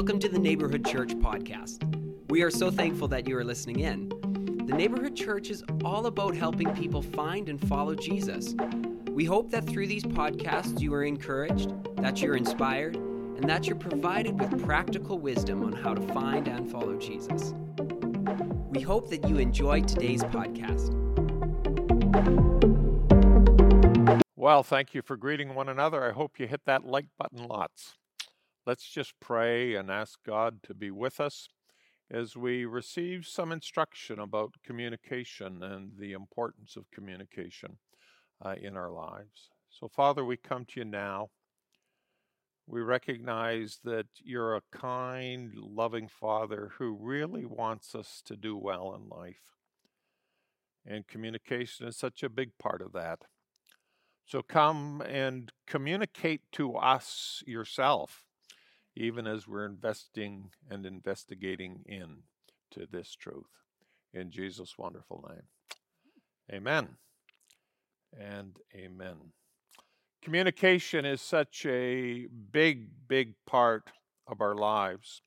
Welcome to the Neighborhood Church podcast. We are so thankful that you are listening in. The Neighborhood Church is all about helping people find and follow Jesus. We hope that through these podcasts you are encouraged, that you're inspired, and that you're provided with practical wisdom on how to find and follow Jesus. We hope that you enjoy today's podcast. Well, thank you for greeting one another. I hope you hit that like button lots. Let's just pray and ask God to be with us as we receive some instruction about communication and the importance of communication uh, in our lives. So, Father, we come to you now. We recognize that you're a kind, loving Father who really wants us to do well in life. And communication is such a big part of that. So come and communicate to us yourself even as we're investing and investigating in to this truth. In Jesus' wonderful name. Amen and amen. Communication is such a big, big part of our lives.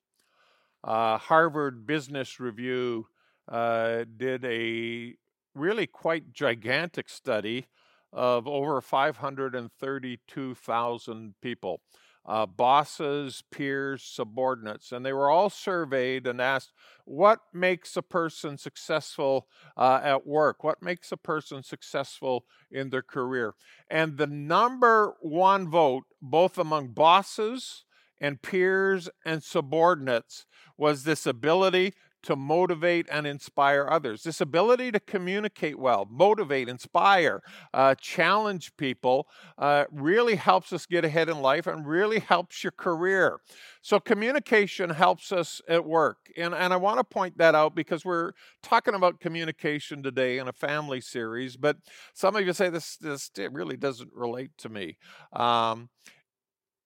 Uh, Harvard Business Review uh, did a really quite gigantic study of over 532,000 people uh, bosses, peers, subordinates, and they were all surveyed and asked, What makes a person successful uh, at work? What makes a person successful in their career? And the number one vote, both among bosses and peers and subordinates, was this ability to motivate and inspire others. This ability to communicate well, motivate, inspire, uh, challenge people uh, really helps us get ahead in life and really helps your career. So, communication helps us at work. And, and I want to point that out because we're talking about communication today in a family series, but some of you say this, this really doesn't relate to me. Um,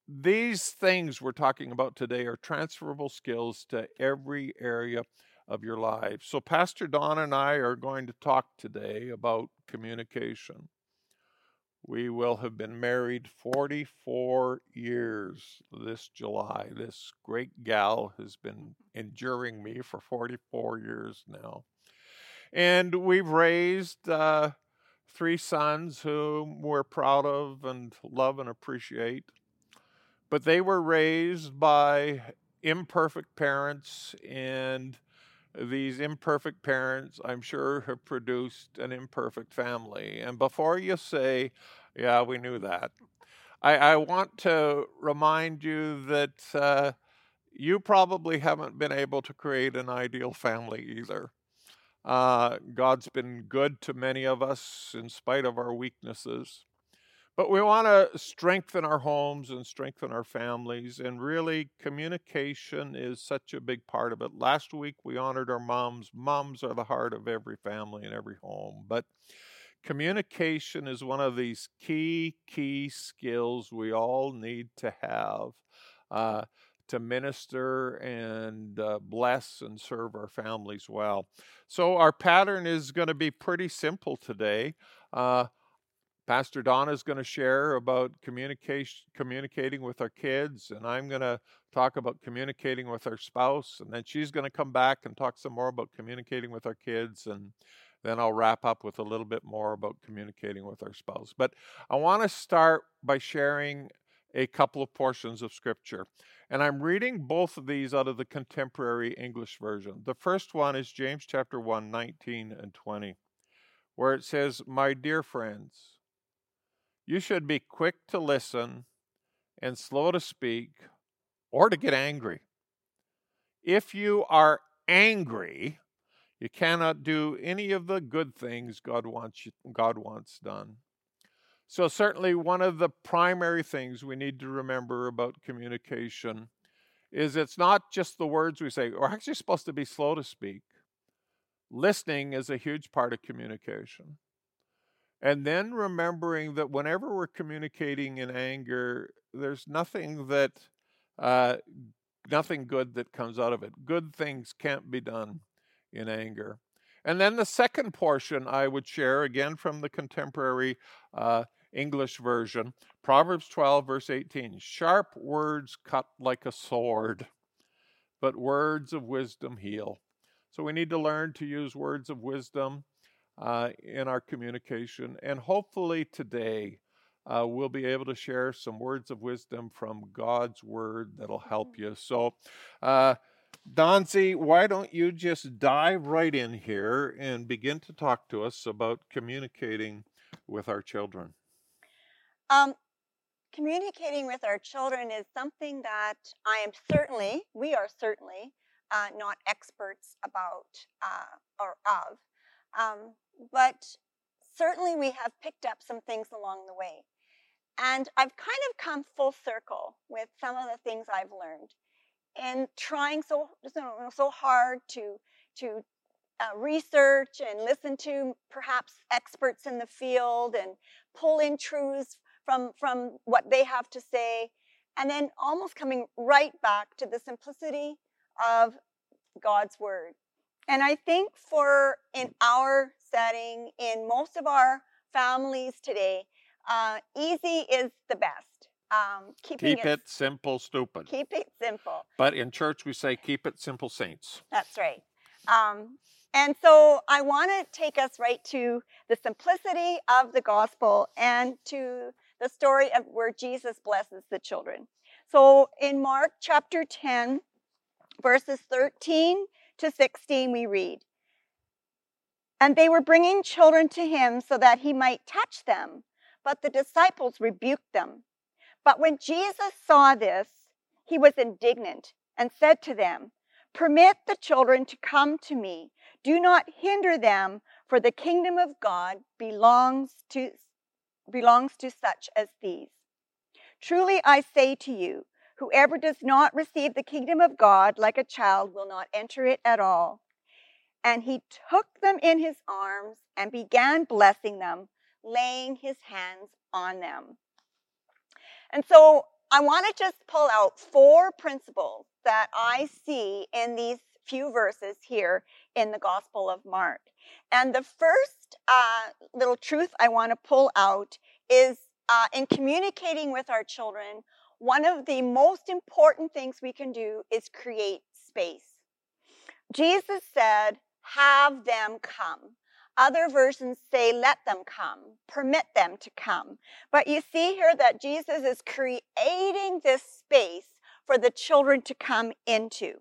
these things we're talking about today are transferable skills to every area of your life. So, Pastor Don and I are going to talk today about communication. We will have been married 44 years this July. This great gal has been enduring me for 44 years now. And we've raised uh, three sons whom we're proud of and love and appreciate. But they were raised by imperfect parents and these imperfect parents, I'm sure, have produced an imperfect family. And before you say, yeah, we knew that, I, I want to remind you that uh, you probably haven't been able to create an ideal family either. Uh, God's been good to many of us in spite of our weaknesses. But we want to strengthen our homes and strengthen our families, and really, communication is such a big part of it. Last week, we honored our moms. Moms are the heart of every family and every home. But communication is one of these key, key skills we all need to have. Uh, to minister and uh, bless and serve our families well. So, our pattern is going to be pretty simple today. Uh, Pastor Donna is going to share about communication, communicating with our kids, and I'm going to talk about communicating with our spouse, and then she's going to come back and talk some more about communicating with our kids, and then I'll wrap up with a little bit more about communicating with our spouse. But I want to start by sharing a couple of portions of scripture. And I'm reading both of these out of the contemporary English version. The first one is James chapter 1, 19 and 20, where it says, My dear friends, you should be quick to listen and slow to speak or to get angry. If you are angry, you cannot do any of the good things God wants you, God wants done. So certainly one of the primary things we need to remember about communication is it's not just the words we say. We're actually supposed to be slow to speak. Listening is a huge part of communication. And then remembering that whenever we're communicating in anger, there's nothing that, uh, nothing good that comes out of it. Good things can't be done in anger. And then the second portion I would share, again from the contemporary uh, English version, Proverbs 12, verse 18 Sharp words cut like a sword, but words of wisdom heal. So we need to learn to use words of wisdom uh, in our communication. And hopefully today uh, we'll be able to share some words of wisdom from God's word that'll help you. So, uh, Donzi, why don't you just dive right in here and begin to talk to us about communicating with our children? Um, communicating with our children is something that I am certainly, we are certainly uh, not experts about uh, or of. Um, but certainly we have picked up some things along the way. And I've kind of come full circle with some of the things I've learned and trying so so hard to to uh, research and listen to perhaps experts in the field and pull in truths from from what they have to say and then almost coming right back to the simplicity of God's word. And I think for in our setting, in most of our families today, uh, easy is the best. Um, keep it, it, simple, stupid. Keep it simple. But in church, we say, keep it simple, saints. That's right. Um, and so I want to take us right to the simplicity of the gospel and to the story of where Jesus blesses the children. So in Mark chapter 10, verses 13 to 16, we read, And they were bringing children to him so that he might touch them, but the disciples rebuked them. But when Jesus saw this, he was indignant and said to them, Permit the children to come to me. Do not hinder them, for the kingdom of God belongs to, belongs to such as these. Truly I say to you, Whoever does not receive the kingdom of God like a child will not enter it at all. And he took them in his arms and began blessing them, laying his hands on them. And so I want to just pull out four principles that I see in these few verses here in the Gospel of Mark. And the first uh, little truth I want to pull out is uh, in communicating with our children, one of the most important things we can do is create space. Jesus said, Have them come. Other versions say, Let them come, permit them to come. But you see here that Jesus is creating this space for the children to come into.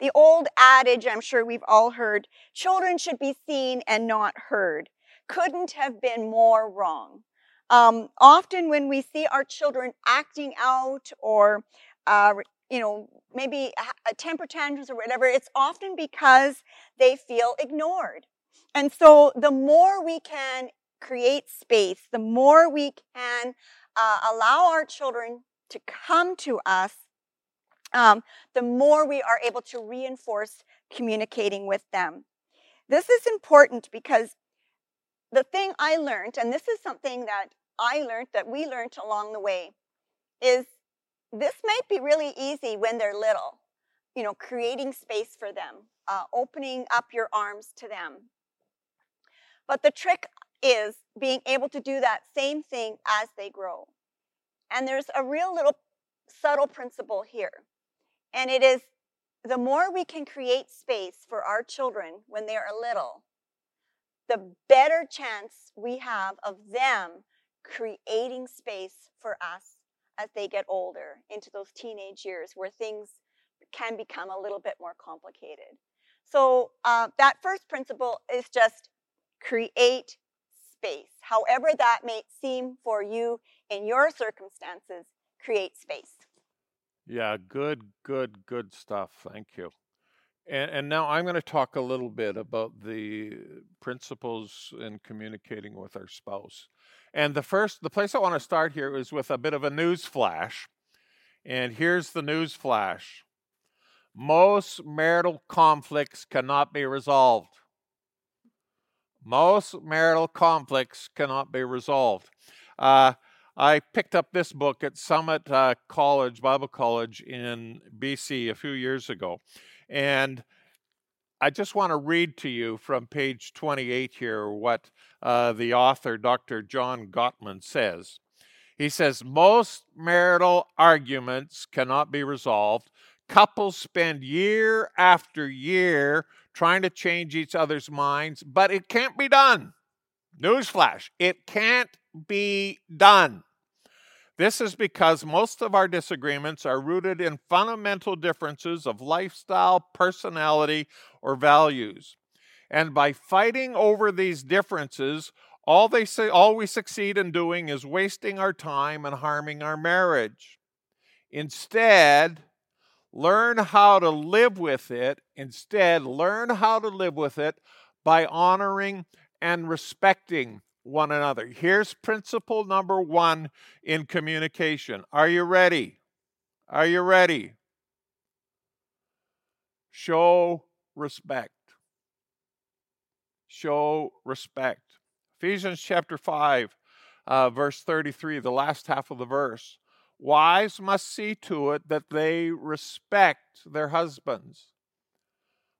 The old adage, I'm sure we've all heard, children should be seen and not heard, couldn't have been more wrong. Um, often, when we see our children acting out or, uh, you know, maybe a temper tantrums or whatever, it's often because they feel ignored. And so, the more we can create space, the more we can uh, allow our children to come to us, um, the more we are able to reinforce communicating with them. This is important because the thing I learned, and this is something that I learned, that we learned along the way, is this might be really easy when they're little, you know, creating space for them, uh, opening up your arms to them. But the trick is being able to do that same thing as they grow. And there's a real little subtle principle here. And it is the more we can create space for our children when they are little, the better chance we have of them creating space for us as they get older into those teenage years where things can become a little bit more complicated. So, uh, that first principle is just create space. However, that may seem for you in your circumstances, create space. Yeah, good, good, good stuff. Thank you. And, and now I'm going to talk a little bit about the principles in communicating with our spouse. And the first, the place I want to start here is with a bit of a news flash. And here's the news flash most marital conflicts cannot be resolved. Most marital conflicts cannot be resolved. Uh, I picked up this book at Summit uh, College, Bible College in BC a few years ago. And I just want to read to you from page 28 here what uh, the author, Dr. John Gottman, says. He says, Most marital arguments cannot be resolved. Couples spend year after year trying to change each other's minds, but it can't be done. Newsflash, it can't be done. This is because most of our disagreements are rooted in fundamental differences of lifestyle, personality, or values. And by fighting over these differences, all they say all we succeed in doing is wasting our time and harming our marriage. Instead, learn how to live with it. Instead, learn how to live with it by honoring and respecting one another. Here's principle number one in communication. Are you ready? Are you ready? Show respect. Show respect. Ephesians chapter 5, uh, verse 33, the last half of the verse. Wives must see to it that they respect their husbands.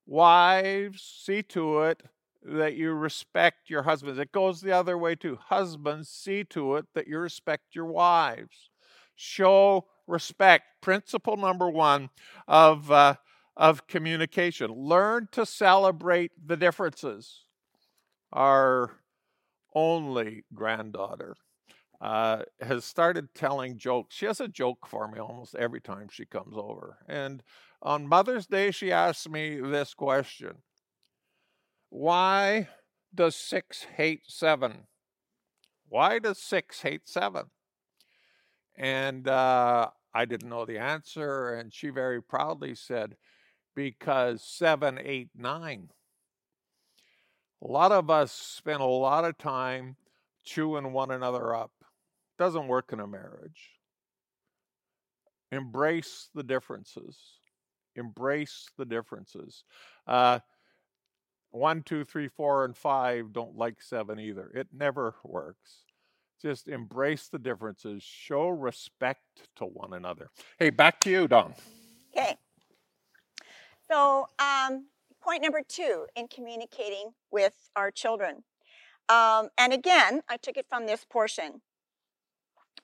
Wives, see to it that you respect your husbands. It goes the other way too. Husbands, see to it that you respect your wives. Show respect. Principle number one of, uh, of communication. Learn to celebrate the differences. Our only granddaughter uh, has started telling jokes. She has a joke for me almost every time she comes over. And on Mother's Day, she asked me this question why does 6 hate 7? Why does 6 hate 7? And uh, I didn't know the answer, and she very proudly said, because 7, 8, 9. A lot of us spend a lot of time chewing one another up. Doesn't work in a marriage. Embrace the differences. Embrace the differences. Uh, one, two, three, four, and five don't like seven either. It never works. Just embrace the differences, show respect to one another. Hey, back to you, Don. Okay. So, um, point number two in communicating with our children. Um, and again, I took it from this portion.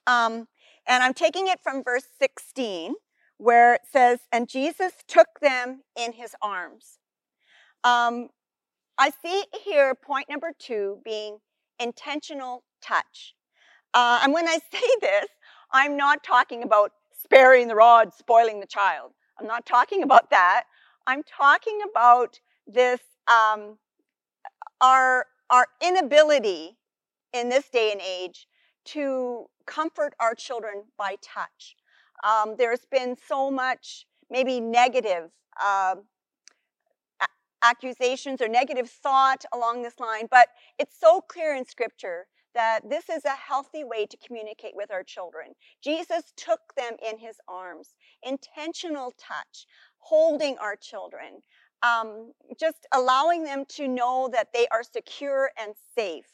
Um, and I'm taking it from verse 16, where it says, And Jesus took them in his arms. Um, I see here point number two being intentional touch. Uh, and when I say this, I'm not talking about sparing the rod, spoiling the child. I'm not talking about that. I'm talking about this um, our our inability in this day and age to comfort our children by touch. Um, there's been so much maybe negative uh, accusations or negative thought along this line, but it's so clear in Scripture that this is a healthy way to communicate with our children. Jesus took them in his arms, intentional touch, holding our children, um, just allowing them to know that they are secure and safe.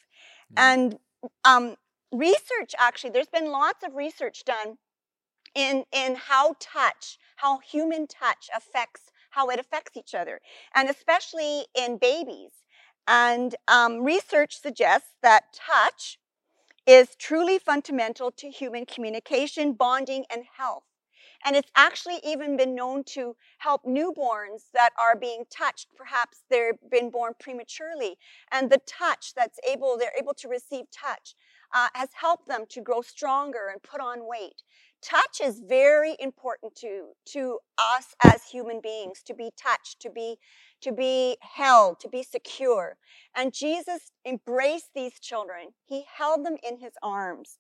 Mm-hmm. And um, research, actually, there's been lots of research done in, in how touch, how human touch affects how it affects each other, and especially in babies. And um, research suggests that touch is truly fundamental to human communication, bonding, and health. And it's actually even been known to help newborns that are being touched. Perhaps they've been born prematurely, and the touch that's able, they're able to receive touch, uh, has helped them to grow stronger and put on weight touch is very important to to us as human beings to be touched to be to be held to be secure and jesus embraced these children he held them in his arms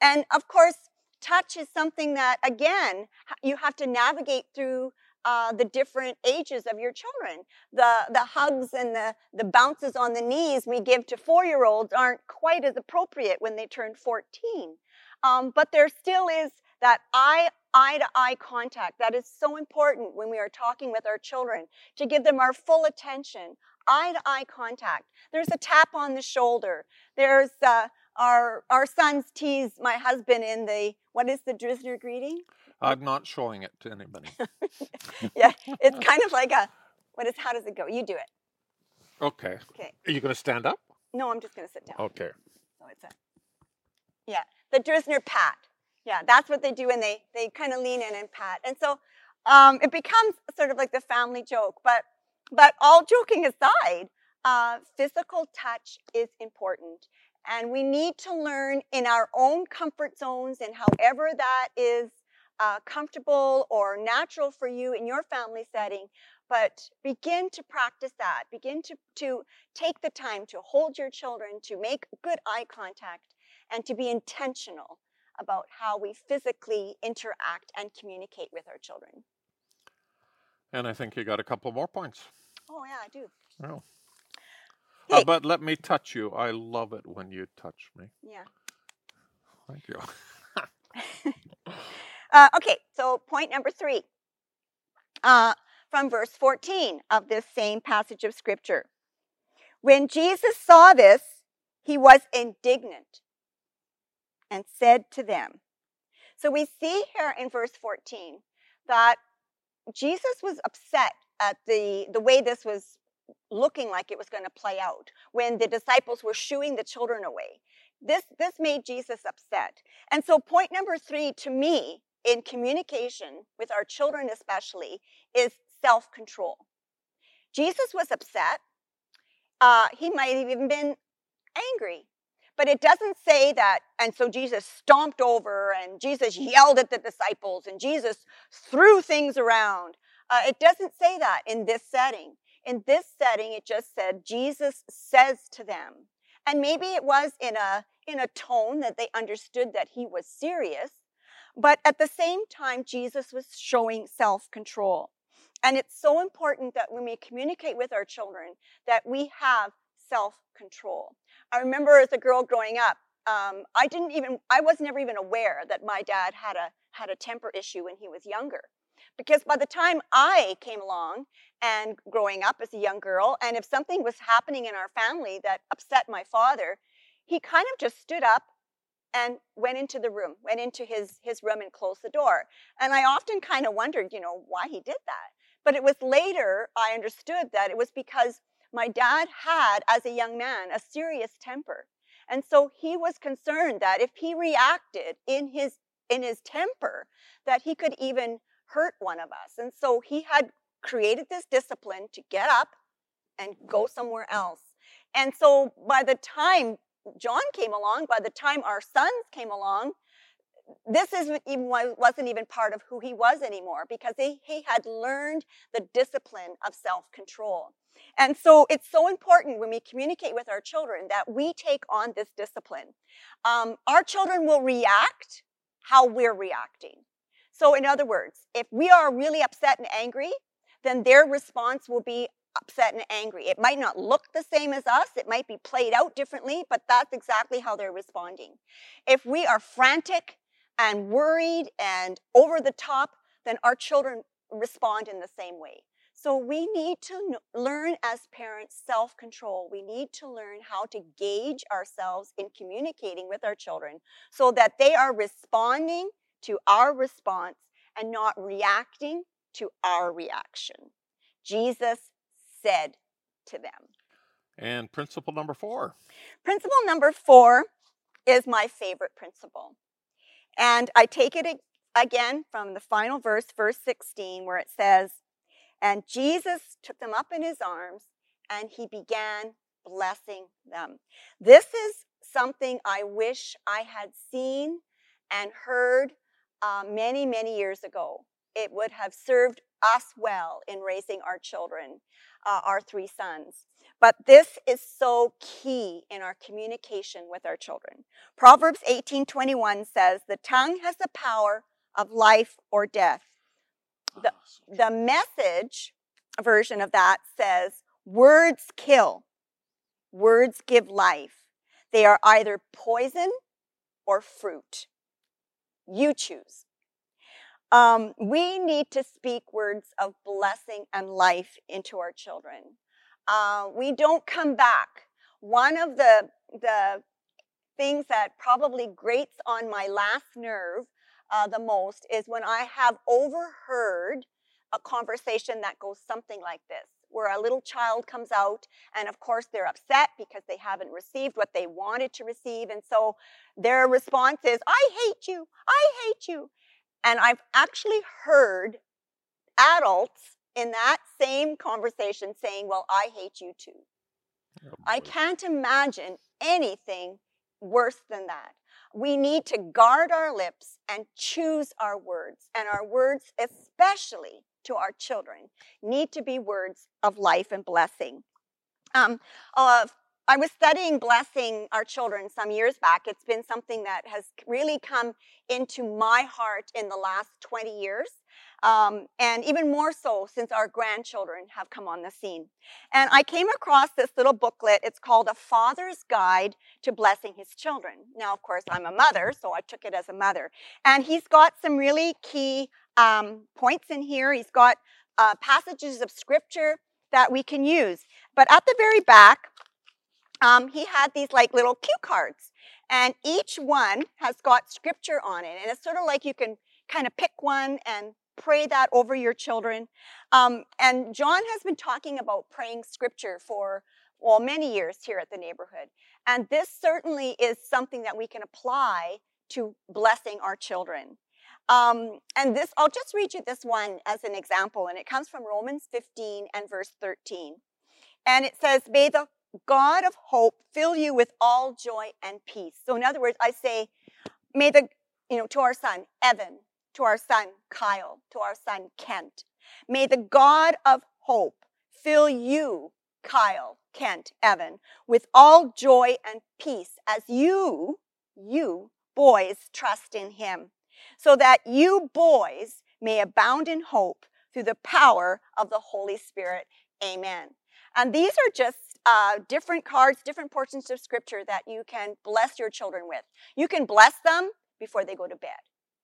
and of course touch is something that again you have to navigate through uh, the different ages of your children. The, the hugs and the, the bounces on the knees we give to four year olds aren't quite as appropriate when they turn 14. Um, but there still is that eye eye to eye contact that is so important when we are talking with our children to give them our full attention. Eye to eye contact. There's a tap on the shoulder. There's uh, our our sons tease my husband in the what is the Drisner greeting? I'm not showing it to anybody. Yeah it's kind of like a what is how does it go? You do it. Okay. Okay. Are you going to stand up? No i'm just going to sit down. Okay. So it's a yeah the Drisner pat yeah, that's what they do, and they they kind of lean in and pat. And so um, it becomes sort of like the family joke. But but all joking aside, uh, physical touch is important. And we need to learn in our own comfort zones and however that is uh, comfortable or natural for you in your family setting. But begin to practice that. Begin to, to take the time to hold your children, to make good eye contact, and to be intentional about how we physically interact and communicate with our children. And I think you got a couple more points. Oh, yeah, I do. Oh. Hey. Uh, but let me touch you. I love it when you touch me. Yeah. Thank you. Uh, okay, so point number three uh, from verse 14 of this same passage of Scripture. When Jesus saw this, he was indignant and said to them. So we see here in verse 14 that Jesus was upset at the, the way this was looking like it was going to play out when the disciples were shooing the children away. This, this made Jesus upset. And so, point number three to me in communication with our children, especially, is self control. Jesus was upset. Uh, he might have even been angry. But it doesn't say that, and so Jesus stomped over, and Jesus yelled at the disciples, and Jesus threw things around. Uh, it doesn't say that in this setting. In this setting, it just said Jesus says to them. And maybe it was in a, in a tone that they understood that he was serious, but at the same time, Jesus was showing self control. And it's so important that when we communicate with our children, that we have self control. I remember as a girl growing up, um, I didn't even, I was never even aware that my dad had a had a temper issue when he was younger. Because by the time I came along and growing up as a young girl, and if something was happening in our family that upset my father, he kind of just stood up and went into the room, went into his, his room and closed the door. And I often kind of wondered, you know, why he did that. But it was later I understood that it was because my dad had, as a young man, a serious temper. And so he was concerned that if he reacted in his in his temper, that he could even hurt one of us. And so he had created this discipline to get up and go somewhere else. And so by the time John came along, by the time our sons came along, this isn't even wasn't even part of who he was anymore because he, he had learned the discipline of self-control. And so it's so important when we communicate with our children that we take on this discipline. Um, our children will react how we're reacting. So, in other words, if we are really upset and angry, then their response will be upset and angry. It might not look the same as us, it might be played out differently, but that's exactly how they're responding. If we are frantic and worried and over the top, then our children respond in the same way. So we need to learn as parents self control. We need to learn how to gauge ourselves in communicating with our children so that they are responding to our response and not reacting to our reaction. Jesus said to them. And principle number four. Principle number four is my favorite principle. And I take it again from the final verse, verse 16, where it says, And Jesus took them up in his arms and he began blessing them. This is something I wish I had seen and heard uh, many, many years ago. It would have served us well in raising our children uh, our three sons. But this is so key in our communication with our children. Proverbs 18:21 says, "The tongue has the power of life or death." The, the message version of that says, "Words kill. Words give life. They are either poison or fruit. You choose." Um, we need to speak words of blessing and life into our children. Uh, we don't come back. One of the, the things that probably grates on my last nerve uh, the most is when I have overheard a conversation that goes something like this where a little child comes out and of course they're upset because they haven't received what they wanted to receive and so their response is i hate you i hate you and I've actually heard adults in that same conversation saying, Well, I hate you too. Oh, I can't imagine anything worse than that. We need to guard our lips and choose our words, and our words, especially to our children, need to be words of life and blessing. Um, uh, I was studying blessing our children some years back. It's been something that has really come into my heart in the last 20 years, um, and even more so since our grandchildren have come on the scene. And I came across this little booklet. It's called A Father's Guide to Blessing His Children. Now, of course, I'm a mother, so I took it as a mother. And he's got some really key um, points in here. He's got uh, passages of scripture that we can use. But at the very back, um, he had these like little cue cards, and each one has got scripture on it. And it's sort of like you can kind of pick one and pray that over your children. Um, and John has been talking about praying scripture for well many years here at the neighborhood, and this certainly is something that we can apply to blessing our children. Um, and this, I'll just read you this one as an example, and it comes from Romans 15 and verse 13. And it says, May the God of hope fill you with all joy and peace. So, in other words, I say, May the, you know, to our son, Evan, to our son, Kyle, to our son, Kent, may the God of hope fill you, Kyle, Kent, Evan, with all joy and peace as you, you boys, trust in him, so that you boys may abound in hope through the power of the Holy Spirit. Amen. And these are just uh, different cards, different portions of scripture that you can bless your children with. You can bless them before they go to bed.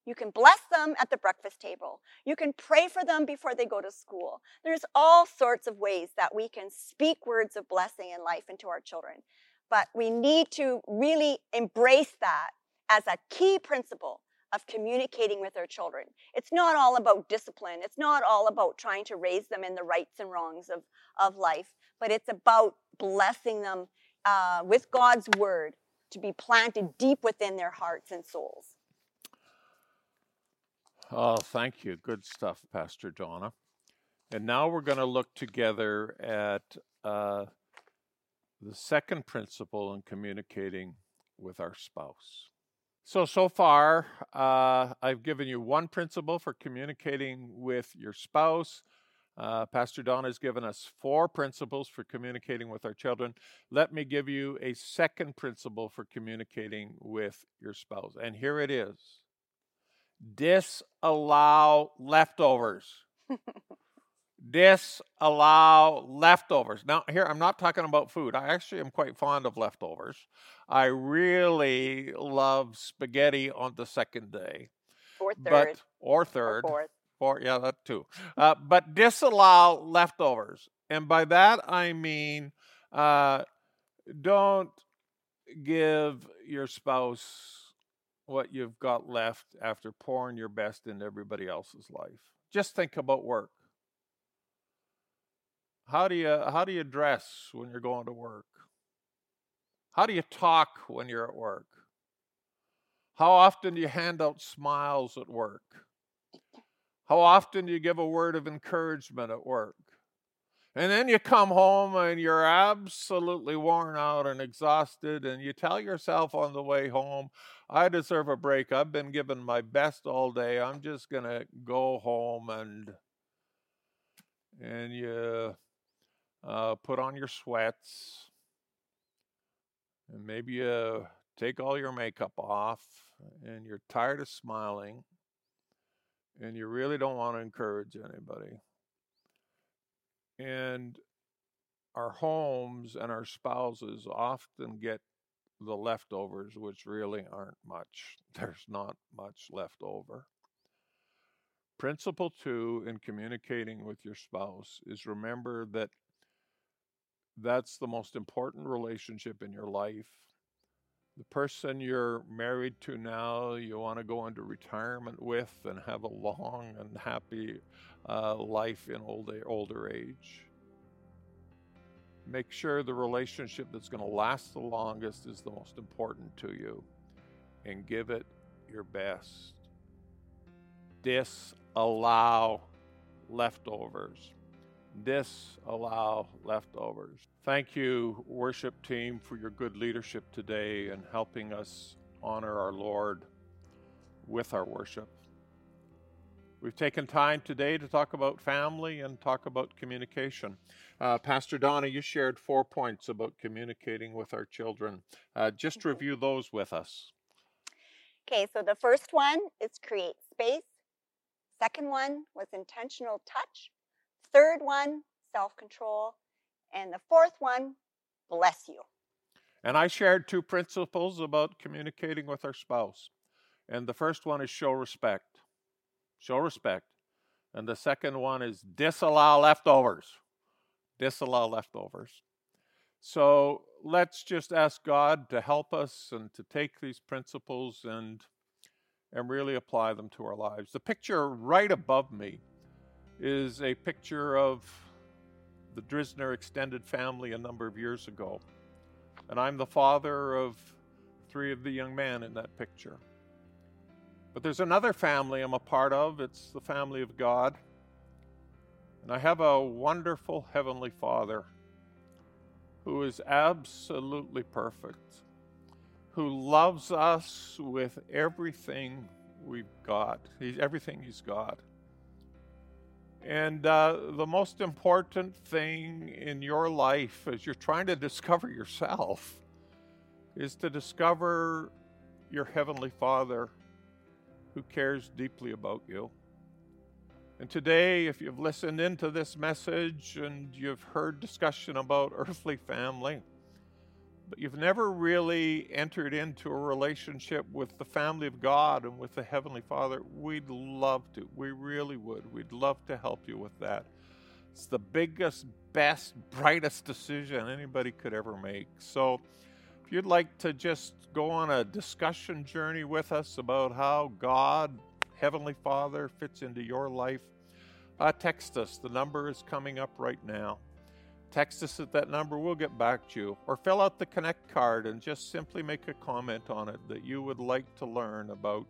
You can bless them at the breakfast table. You can pray for them before they go to school. There's all sorts of ways that we can speak words of blessing and life into our children. But we need to really embrace that as a key principle of communicating with our children. It's not all about discipline. It's not all about trying to raise them in the rights and wrongs of, of life, but it's about blessing them uh, with God's word to be planted deep within their hearts and souls. Oh, thank you. Good stuff, Pastor Donna. And now we're going to look together at uh, the second principle in communicating with our spouse. So, so far, uh, I've given you one principle for communicating with your spouse. Uh, Pastor Donna has given us four principles for communicating with our children. Let me give you a second principle for communicating with your spouse. And here it is disallow leftovers. disallow leftovers. Now, here, I'm not talking about food. I actually am quite fond of leftovers. I really love spaghetti on the second day. Or third. But, or or third. fourth. Or, yeah, that too. Uh, but disallow leftovers. And by that, I mean uh, don't give your spouse what you've got left after pouring your best into everybody else's life. Just think about work. How do you how do you dress when you're going to work? How do you talk when you're at work? How often do you hand out smiles at work? How often do you give a word of encouragement at work? And then you come home and you're absolutely worn out and exhausted, and you tell yourself on the way home, I deserve a break. I've been given my best all day. I'm just going to go home and and you uh, put on your sweats and maybe you take all your makeup off and you're tired of smiling and you really don't want to encourage anybody. And our homes and our spouses often get the leftovers, which really aren't much. There's not much left over. Principle two in communicating with your spouse is remember that that's the most important relationship in your life. The person you're married to now, you want to go into retirement with and have a long and happy uh, life in old, older age. Make sure the relationship that's going to last the longest is the most important to you and give it your best. Disallow leftovers. Disallow leftovers. Thank you, worship team, for your good leadership today and helping us honor our Lord with our worship. We've taken time today to talk about family and talk about communication. Uh, Pastor Donna, you shared four points about communicating with our children. Uh, just review those with us. Okay, so the first one is create space. Second one was intentional touch. Third one, self control. And the fourth one, bless you. And I shared two principles about communicating with our spouse. And the first one is show respect show respect. And the second one is disallow leftovers. Disallow leftovers. So let's just ask God to help us and to take these principles and and really apply them to our lives. The picture right above me is a picture of the Drisner extended family a number of years ago. And I'm the father of three of the young men in that picture. But there's another family I'm a part of. It's the family of God. And I have a wonderful Heavenly Father who is absolutely perfect, who loves us with everything we've got, everything He's got. And uh, the most important thing in your life as you're trying to discover yourself is to discover your Heavenly Father who cares deeply about you. And today, if you've listened into this message and you've heard discussion about earthly family, but you've never really entered into a relationship with the family of God and with the Heavenly Father, we'd love to. We really would. We'd love to help you with that. It's the biggest, best, brightest decision anybody could ever make. So, if you'd like to just go on a discussion journey with us about how God, Heavenly Father, fits into your life, uh, text us. The number is coming up right now. Text us at that number, we'll get back to you. Or fill out the Connect card and just simply make a comment on it that you would like to learn about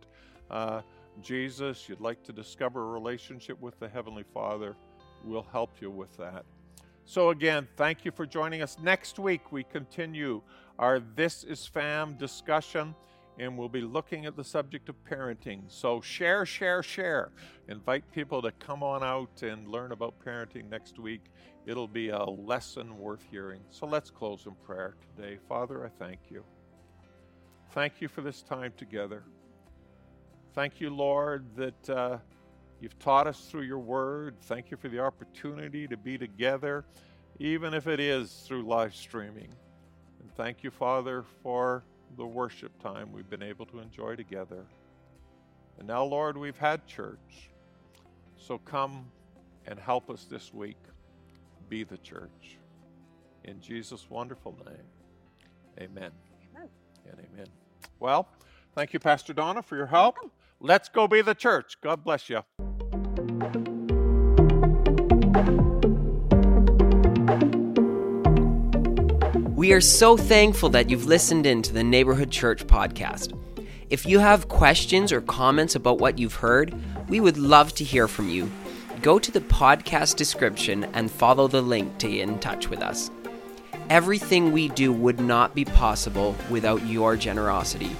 uh, Jesus, you'd like to discover a relationship with the Heavenly Father. We'll help you with that. So, again, thank you for joining us. Next week, we continue our This is Fam discussion, and we'll be looking at the subject of parenting. So, share, share, share. Invite people to come on out and learn about parenting next week. It'll be a lesson worth hearing. So, let's close in prayer today. Father, I thank you. Thank you for this time together. Thank you, Lord, that. Uh, You've taught us through your word. Thank you for the opportunity to be together, even if it is through live streaming. And thank you, Father, for the worship time we've been able to enjoy together. And now, Lord, we've had church. So come and help us this week be the church. In Jesus' wonderful name, amen. Amen. And amen. Well, thank you, Pastor Donna, for your help. Let's go be the church. God bless you. We are so thankful that you've listened in to the Neighborhood Church podcast. If you have questions or comments about what you've heard, we would love to hear from you. Go to the podcast description and follow the link to get in touch with us. Everything we do would not be possible without your generosity.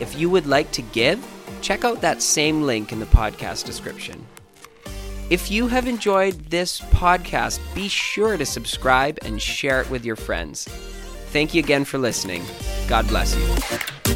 If you would like to give, check out that same link in the podcast description. If you have enjoyed this podcast, be sure to subscribe and share it with your friends. Thank you again for listening. God bless you.